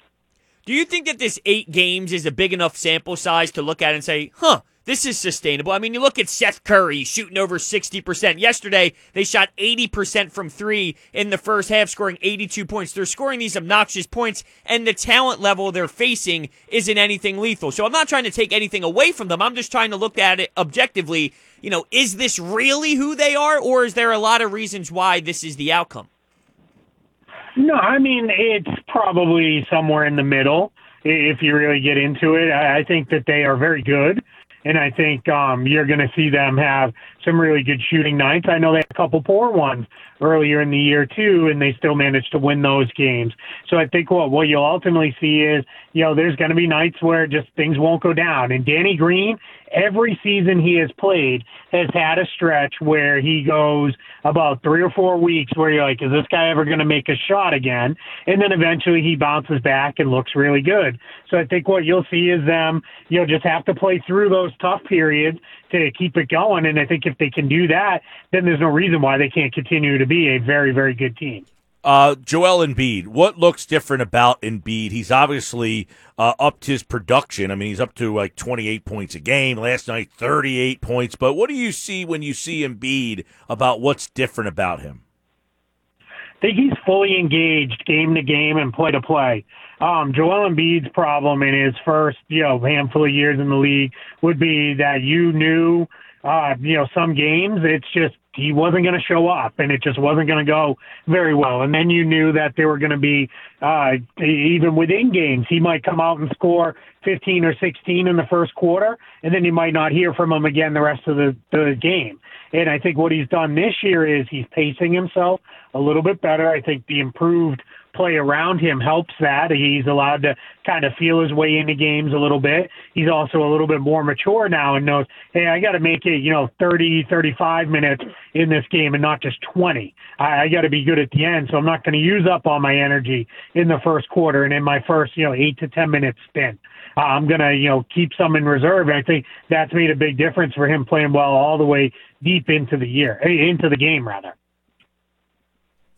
Speaker 3: Do you think that this eight games is a big enough sample size to look at and say, huh, this is sustainable. I mean, you look at Seth Curry shooting over 60%. Yesterday, they shot 80% from three in the first half, scoring 82 points. They're scoring these obnoxious points, and the talent level they're facing isn't anything lethal. So I'm not trying to take anything away from them. I'm just trying to look at it objectively. You know, is this really who they are, or is there a lot of reasons why this is the outcome?
Speaker 9: No, I mean, it's probably somewhere in the middle if you really get into it. I think that they are very good and I think um, you're going to see them have some really good shooting nights. I know they had a couple poor ones earlier in the year too, and they still managed to win those games. So I think what what you'll ultimately see is, you know, there's going to be nights where just things won't go down. And Danny Green, every season he has played, has had a stretch where he goes about three or four weeks where you're like, is this guy ever going to make a shot again? And then eventually he bounces back and looks really good. So I think what you'll see is them, you know, just have to play through those tough periods to keep it going. And I think if they can do that, then there's no reason why they can't continue to be a very, very good team.
Speaker 2: Uh, Joel Embiid, what looks different about Embiid? He's obviously uh, upped his production. I mean, he's up to like 28 points a game. Last night, 38 points. But what do you see when you see Embiid about what's different about him?
Speaker 9: I think he's fully engaged game to game and play to play. Um, Joel Embiid's problem in his first, you know, handful of years in the league would be that you knew, uh, you know, some games it's just he wasn't going to show up and it just wasn't going to go very well. And then you knew that there were going to be, uh, even within games, he might come out and score 15 or 16 in the first quarter, and then you might not hear from him again the rest of the, the game. And I think what he's done this year is he's pacing himself a little bit better. I think the improved play around him helps that. He's allowed to kind of feel his way into games a little bit. He's also a little bit more mature now and knows, hey, I got to make it, you know, 30, 35 minutes in this game and not just 20. I, I got to be good at the end. So I'm not going to use up all my energy in the first quarter and in my first, you know, eight to 10 minute stint. Uh, I'm going to, you know, keep some in reserve. And I think that's made a big difference for him playing well all the way deep into the year, eh, into the game rather.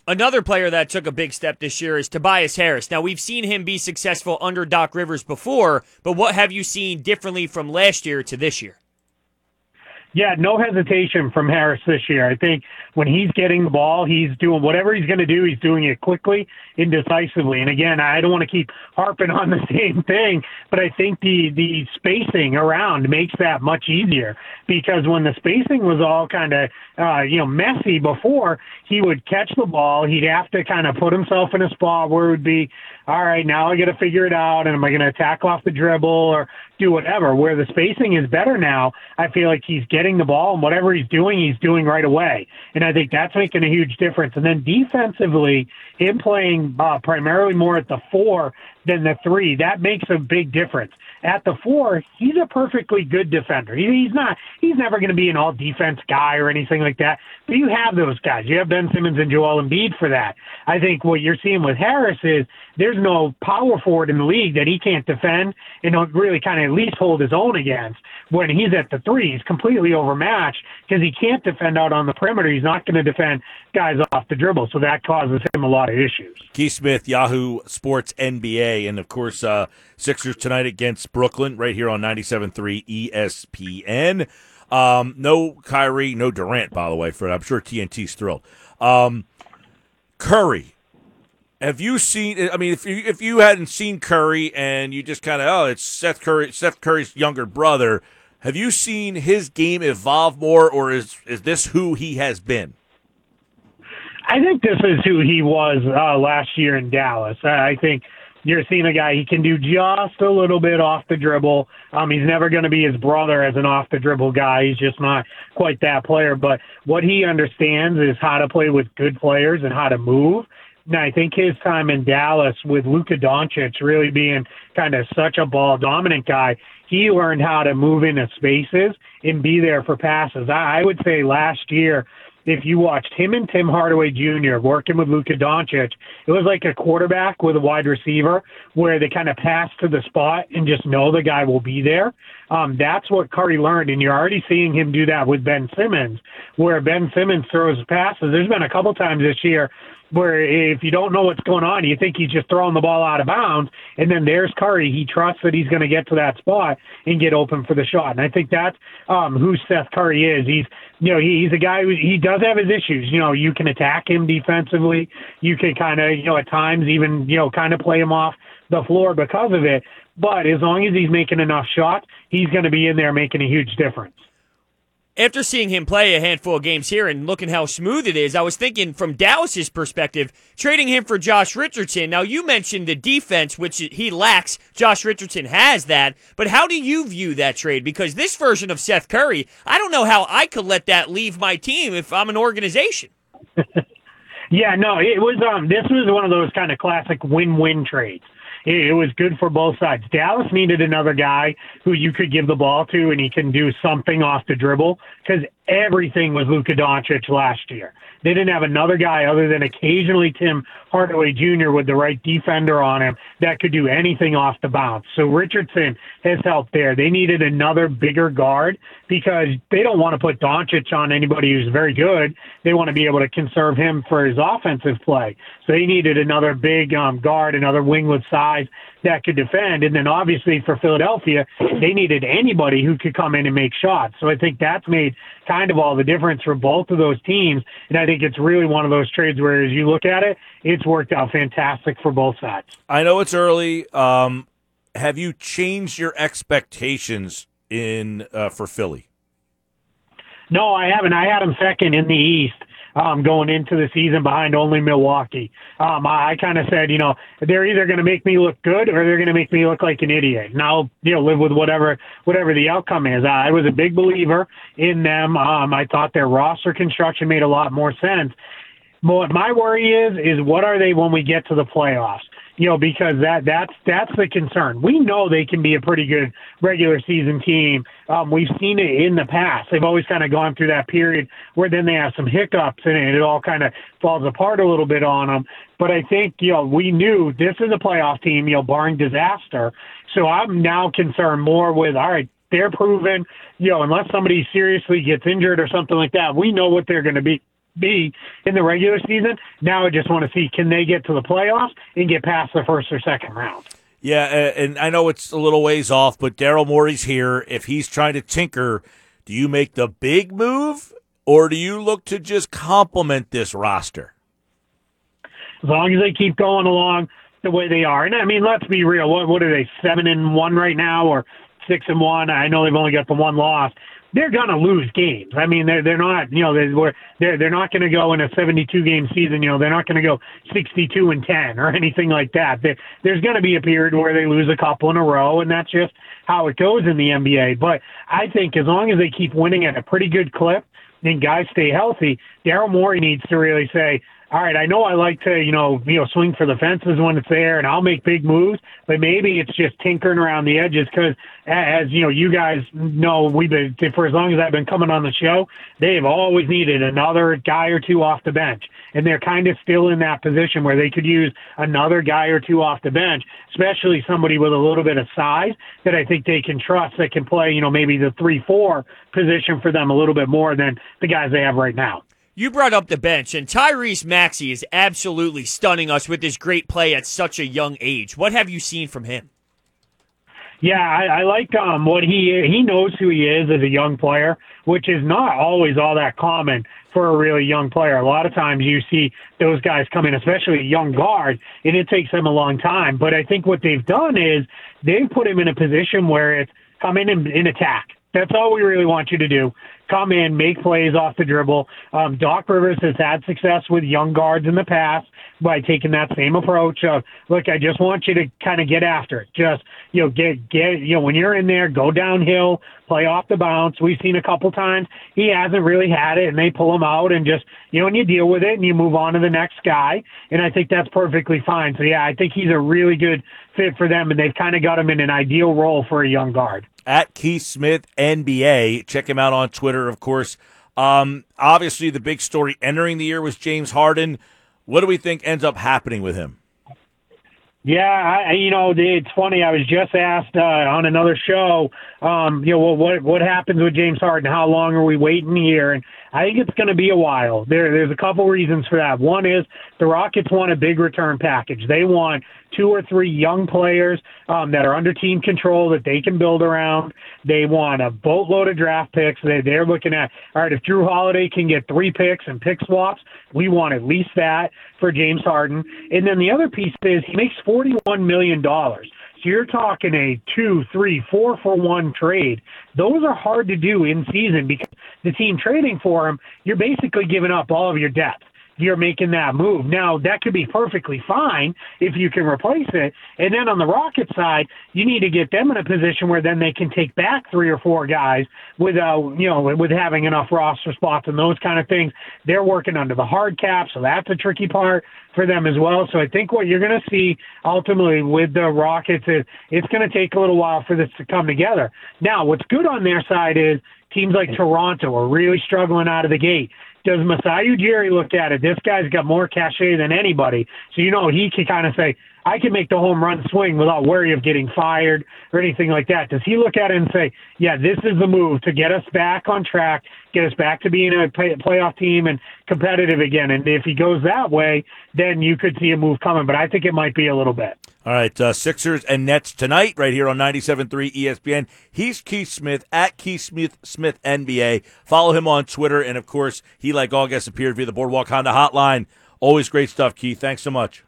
Speaker 3: Another player that took a big step this year is Tobias Harris. Now, we've seen him be successful under Doc Rivers before, but what have you seen differently from last year to this year?
Speaker 9: Yeah, no hesitation from Harris this year. I think when he's getting the ball, he's doing whatever he's going to do. He's doing it quickly and decisively. And again, I don't want to keep harping on the same thing, but I think the the spacing around makes that much easier because when the spacing was all kind of uh, you know messy before, he would catch the ball. He'd have to kind of put himself in a spot where it would be, all right, now I got to figure it out, and am I going to attack off the dribble or do whatever. Where the spacing is better now, I feel like he's getting the ball and whatever he's doing, he's doing right away. And I think that's making a huge difference. And then defensively, him playing uh, primarily more at the four than the three, that makes a big difference. At the four, he's a perfectly good defender. He, he's not, he's never going to be an all defense guy or anything like that. But you have those guys. You have Ben Simmons and Joel Embiid for that. I think what you're seeing with Harris is there's no power forward in the league that he can't defend and really kind of at least hold his own against. When he's at the three, he's completely overmatched because he can't defend out on the perimeter. He's not going to defend guys off the dribble. So that causes him a lot of issues.
Speaker 2: Keith Smith, Yahoo Sports NBA, and of course, uh, Sixers tonight against Brooklyn, right here on 97.3 ESPN. Um, no Kyrie, no Durant, by the way. For I'm sure TNT's thrilled. Um, Curry, have you seen? I mean, if you if you hadn't seen Curry and you just kind of oh, it's Seth Curry, Steph Curry's younger brother. Have you seen his game evolve more, or is is this who he has been?
Speaker 9: I think this is who he was uh, last year in Dallas. I think you're seeing a guy he can do just a little bit off the dribble. Um, he's never going to be his brother as an off the dribble guy. He's just not quite that player. But what he understands is how to play with good players and how to move. And I think his time in Dallas with Luka Doncic really being kind of such a ball dominant guy, he learned how to move into spaces and be there for passes. I, I would say last year if you watched him and Tim Hardaway Jr. working with Luka Doncic, it was like a quarterback with a wide receiver where they kind of pass to the spot and just know the guy will be there. Um, that's what Curry learned, and you're already seeing him do that with Ben Simmons, where Ben Simmons throws passes. There's been a couple times this year where if you don't know what's going on, you think he's just throwing the ball out of bounds, and then there's Curry. He trusts that he's going to get to that spot and get open for the shot. And I think that's um, who Seth Curry is. He's you know he, he's a guy who he does have his issues. You know you can attack him defensively. You can kind of you know at times even you know kind of play him off the floor because of it. But as long as he's making enough shots, he's going to be in there making a huge difference
Speaker 3: after seeing him play a handful of games here and looking how smooth it is, I was thinking from Dallas's perspective, trading him for Josh Richardson. Now, you mentioned the defense, which he lacks. Josh Richardson has that. But how do you view that trade? Because this version of Seth Curry, I don't know how I could let that leave my team if I'm an organization.
Speaker 9: yeah, no, it was um this was one of those kind of classic win-win trades it was good for both sides. Dallas needed another guy who you could give the ball to and he can do something off the dribble because everything was Luka Doncic last year. They didn't have another guy other than occasionally Tim Hardaway Jr. with the right defender on him that could do anything off the bounce. So Richardson has helped there. They needed another bigger guard because they don't want to put Doncic on anybody who's very good. They want to be able to conserve him for his offensive play. So they needed another big um, guard, another wing with size that could defend. And then obviously for Philadelphia, they needed anybody who could come in and make shots. So I think that's made kind of all the difference for both of those teams. And I think it's really one of those trades where, as you look at it, it's worked out fantastic for both sides.
Speaker 2: I know it's early. Um, have you changed your expectations in uh, for Philly?
Speaker 9: No, I haven't. I had them second in the East um, going into the season behind only Milwaukee. Um, I, I kind of said, you know, they're either going to make me look good or they're going to make me look like an idiot. And I'll, you know, live with whatever whatever the outcome is. I was a big believer in them. Um, I thought their roster construction made a lot more sense. My worry is is what are they when we get to the playoffs? You know, because that that's that's the concern. We know they can be a pretty good regular season team. Um, we've seen it in the past. They've always kind of gone through that period where then they have some hiccups and it all kind of falls apart a little bit on them. But I think you know we knew this is a playoff team, you know, barring disaster. So I'm now concerned more with all right. They're proven, you know, unless somebody seriously gets injured or something like that, we know what they're going to be be in the regular season. Now I just want to see can they get to the playoffs and get past the first or second round.
Speaker 2: Yeah, and I know it's a little ways off, but Daryl Morey's here. If he's trying to tinker, do you make the big move or do you look to just complement this roster?
Speaker 9: As long as they keep going along the way they are, and I mean, let's be real. What what are they seven and one right now, or six and one? I know they've only got the one loss they're going to lose games. I mean, they're they're not you know they're they're they're not going to go in a 72 game season. You know, they're not going to go 62 and 10 or anything like that. There, there's going to be a period where they lose a couple in a row, and that's just how it goes in the NBA. But I think as long as they keep winning at a pretty good clip and guys stay healthy, Daryl Morey needs to really say, all right, I know I like to, you know, you know, swing for the fences when it's there, and I'll make big moves, but maybe it's just tinkering around the edges because, as you know, you guys know, we've been for as long as I've been coming on the show, they've always needed another guy or two off the bench, and they're kind of still in that position where they could use another guy or two off the bench, especially somebody with a little bit of size that I think they can trust that can play, you know, maybe the three-four position for them a little bit more than the guys they have right now.
Speaker 3: You brought up the bench, and Tyrese Maxey is absolutely stunning us with his great play at such a young age. What have you seen from him?
Speaker 9: Yeah, I, I like um what he he knows who he is as a young player, which is not always all that common for a really young player. A lot of times you see those guys come in, especially a young guard, and it takes them a long time. But I think what they've done is they've put him in a position where it's come in and, and attack. That's all we really want you to do come in, make plays off the dribble. Um, Doc Rivers has had success with young guards in the past by taking that same approach of, look, I just want you to kind of get after it. Just, you know, get, get, you know, when you're in there, go downhill, play off the bounce. We've seen a couple times he hasn't really had it and they pull him out and just, you know, and you deal with it and you move on to the next guy. And I think that's perfectly fine. So yeah, I think he's a really good fit for them and they've kind of got him in an ideal role for a young guard
Speaker 2: at Keith Smith NBA. Check him out on Twitter, of course. Um, obviously, the big story entering the year was James Harden. What do we think ends up happening with him?
Speaker 9: Yeah, I, you know, it's funny. I was just asked uh, on another show, um, you know, well, what what happens with James Harden? How long are we waiting here? And I think it's going to be a while. There, there's a couple reasons for that. One is the Rockets want a big return package. They want two or three young players um, that are under team control that they can build around. They want a boatload of draft picks. They, they're looking at, all right, if Jrue Holiday can get three picks and pick swaps, we want at least that for James Harden. And then the other piece is he makes $41 million. So you're talking a two, three, four for one trade. Those are hard to do in season because the team trading for him, you're basically giving up all of your depth you're making that move. Now, that could be perfectly fine if you can replace it. And then on the Rocket side, you need to get them in a position where then they can take back three or four guys without, you know, with having enough roster spots and those kind of things. They're working under the hard cap, so that's a tricky part for them as well. So I think what you're going to see ultimately with the Rockets is it's going to take a little while for this to come together. Now, what's good on their side is teams like Toronto are really struggling out of the gate does Masai Ujiri look at it? This guy's got more cachet than anybody. So, you know, he can kind of say, I can make the home run swing without worry of getting fired or anything like that. Does he look at it and say, yeah, this is the move to get us back on track, get us back to being a play- playoff team and competitive again? And if he goes that way, then you could see a move coming. But I think it might be a little bit.
Speaker 2: All right, uh, Sixers and Nets tonight, right here on 97.3 ESPN. He's Keith Smith at Keith Smith Smith NBA. Follow him on Twitter, and of course, he like all guests appeared via the Boardwalk Honda Hotline. Always great stuff, Keith. Thanks so much.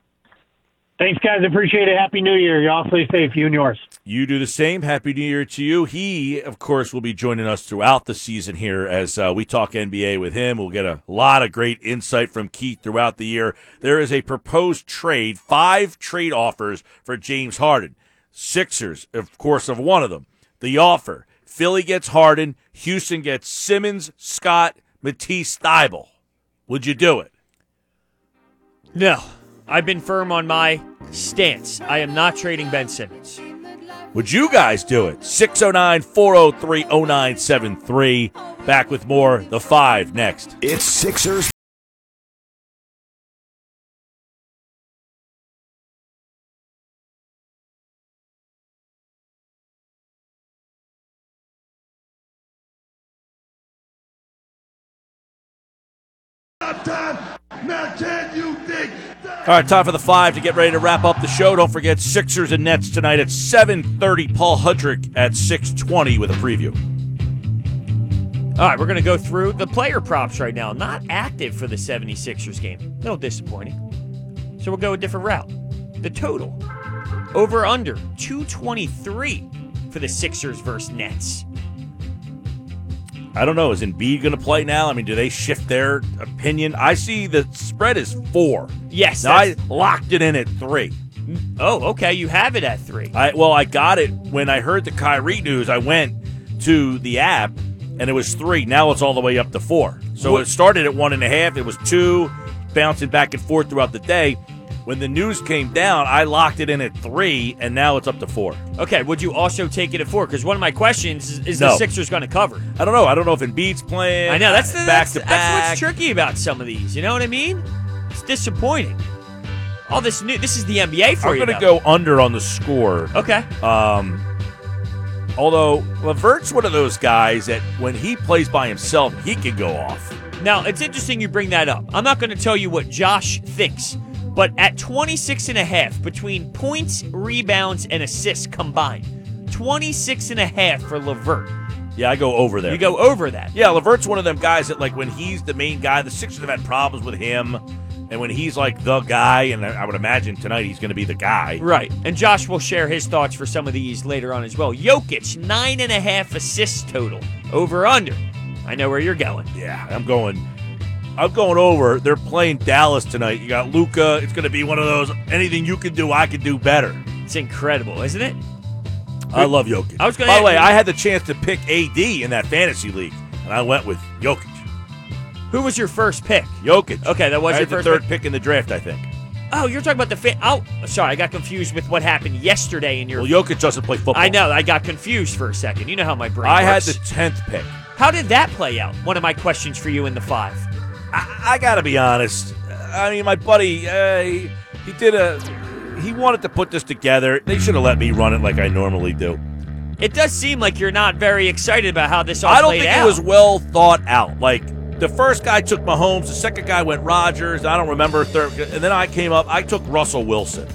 Speaker 9: Thanks, guys. Appreciate it. Happy New Year. Y'all stay safe, you and yours.
Speaker 2: You do the same. Happy New Year to you. He, of course, will be joining us throughout the season here as uh, we talk NBA with him. We'll get a lot of great insight from Keith throughout the year. There is a proposed trade, five trade offers for James Harden. Sixers, of course, of one of them. The offer Philly gets Harden, Houston gets Simmons, Scott, Matisse, Thybulle. Would you do it?
Speaker 3: No. I've been firm on my stance. I am not trading Ben Simmons.
Speaker 2: Would you guys do it? 609 403 0973. Back with more. The five next.
Speaker 1: It's Sixers
Speaker 2: All right, time for the five to get ready to wrap up the show. Don't forget Sixers and Nets tonight at 7.30. Paul Hudrick at 6.20 with a preview.
Speaker 3: All right, we're going to go through the player props right now. Not active for the 76ers game. A little disappointing. So we'll go a different route. The total. Over under 223 for the Sixers versus Nets.
Speaker 2: I don't know. Is Embiid going to play now? I mean, do they shift their opinion? I see the spread is four.
Speaker 3: Yes,
Speaker 2: now I locked it in at three.
Speaker 3: Oh, okay. You have it at three.
Speaker 2: I well, I got it when I heard the Kyrie news. I went to the app and it was three. Now it's all the way up to four. So
Speaker 3: What-
Speaker 2: it started at one and a half. It was two, bouncing back and forth throughout the day. When the news came down, I locked it in at three, and now it's up to four.
Speaker 3: Okay, would you also take it at four? Because one of my questions is, is the Sixers going to cover?
Speaker 2: I don't know. I don't know if Embiid's playing.
Speaker 3: I know that's the,
Speaker 2: back
Speaker 3: that's,
Speaker 2: to
Speaker 3: that's
Speaker 2: back.
Speaker 3: what's tricky about some of these. You know what I mean? It's disappointing. All this new. This is the NBA for
Speaker 2: I'm
Speaker 3: you.
Speaker 2: going to
Speaker 3: though.
Speaker 2: go under on the score.
Speaker 3: Okay.
Speaker 2: Um, although Levert's one of those guys that when he plays by himself, he can go off.
Speaker 3: Now, it's interesting you bring that up. I'm not going to tell you what Josh thinks, but at 26 and a half between points, rebounds, and assists combined, 26 and a half for LeVert.
Speaker 2: Yeah, I go over there.
Speaker 3: You go over that.
Speaker 2: Yeah, LeVert's one of them guys that like when he's the main guy, the Sixers have had problems with him, and when he's like the guy, and I would imagine tonight he's going to be the guy.
Speaker 3: Right. And Josh will share his thoughts for some of these later on as well. Jokic, nine and a half assists total. Over under. I know where you're going.
Speaker 2: Yeah, I'm going. I'm going over. They're playing Dallas tonight. You got Luka. It's going to be one of those. Anything you can do, I can do better.
Speaker 3: It's incredible, isn't it?
Speaker 2: I love Jokic.
Speaker 3: I was gonna
Speaker 2: By the way, I had the chance to pick AD in that fantasy league, and I went with Jokic.
Speaker 3: Who was your first pick?
Speaker 2: Jokic.
Speaker 3: Okay, that was
Speaker 2: I
Speaker 3: your
Speaker 2: had the
Speaker 3: first
Speaker 2: third
Speaker 3: pick.
Speaker 2: pick in the draft, I think.
Speaker 3: Oh, you're talking about the fan. Oh, sorry, I got confused with what happened yesterday in your.
Speaker 2: Well, Jokic doesn't play football.
Speaker 3: I know, I got confused for a second. You know how my brain
Speaker 2: I had the tenth pick.
Speaker 3: How did that play out? One of my questions for you in the five.
Speaker 2: I, I got to be honest. I mean, my buddy, uh, he, he did a. He wanted to put this together. They should have let me run it like I normally do.
Speaker 3: It does seem like you're not very excited about how this all
Speaker 2: I don't
Speaker 3: played
Speaker 2: think
Speaker 3: out.
Speaker 2: it was well thought out. Like the first guy took Mahomes, the second guy went Rodgers. I don't remember third, and then I came up. I took Russell Wilson,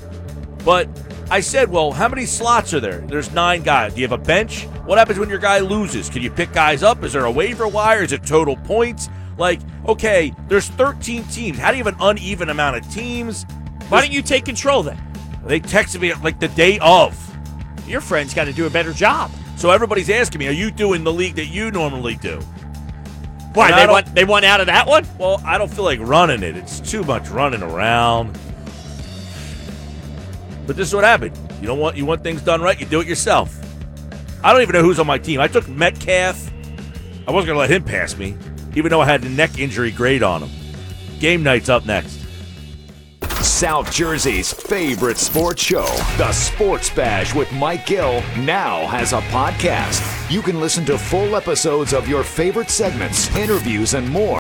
Speaker 2: but I said, well, how many slots are there? There's nine guys. Do you have a bench? What happens when your guy loses? Can you pick guys up? Is there a waiver wire? Is it total points? Like, okay, there's 13 teams. How do you have an uneven amount of teams?
Speaker 3: Why don't you take control then?
Speaker 2: They texted me like the day of.
Speaker 3: Your friend's got to do a better job.
Speaker 2: So everybody's asking me, are you doing the league that you normally do?
Speaker 3: Why
Speaker 2: And
Speaker 3: they want they want out of that one?
Speaker 2: Well, I don't feel like running it. It's too much running around. But this is what happened. You don't want you want things done right, you do it yourself. I don't even know who's on my team. I took Metcalf. I wasn't gonna let him pass me, even though I had a neck injury grade on him. Game night's up next.
Speaker 1: South Jersey's favorite sports show, The Sports Bash with Mike Gill, now has a podcast. You can listen to full episodes of your favorite segments, interviews, and more